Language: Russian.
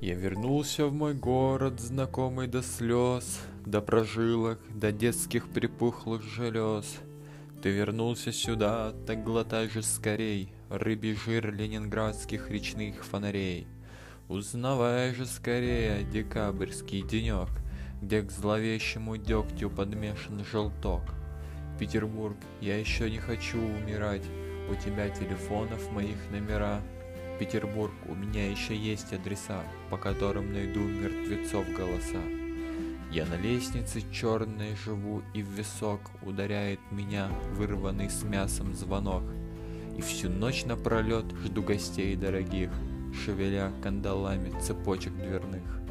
Я вернулся в мой город, знакомый до слез, До прожилок, до детских припухлых желез. Ты вернулся сюда, так глотай же скорей Рыбий жир ленинградских речных фонарей. Узнавай же скорее декабрьский денек, Где к зловещему дегтю подмешан желток. Петербург, я еще не хочу умирать, У тебя телефонов моих номера — Петербург, у меня еще есть адреса, по которым найду мертвецов голоса. Я на лестнице черной живу, и в висок ударяет меня вырванный с мясом звонок. И всю ночь напролет жду гостей дорогих, шевеля кандалами цепочек дверных.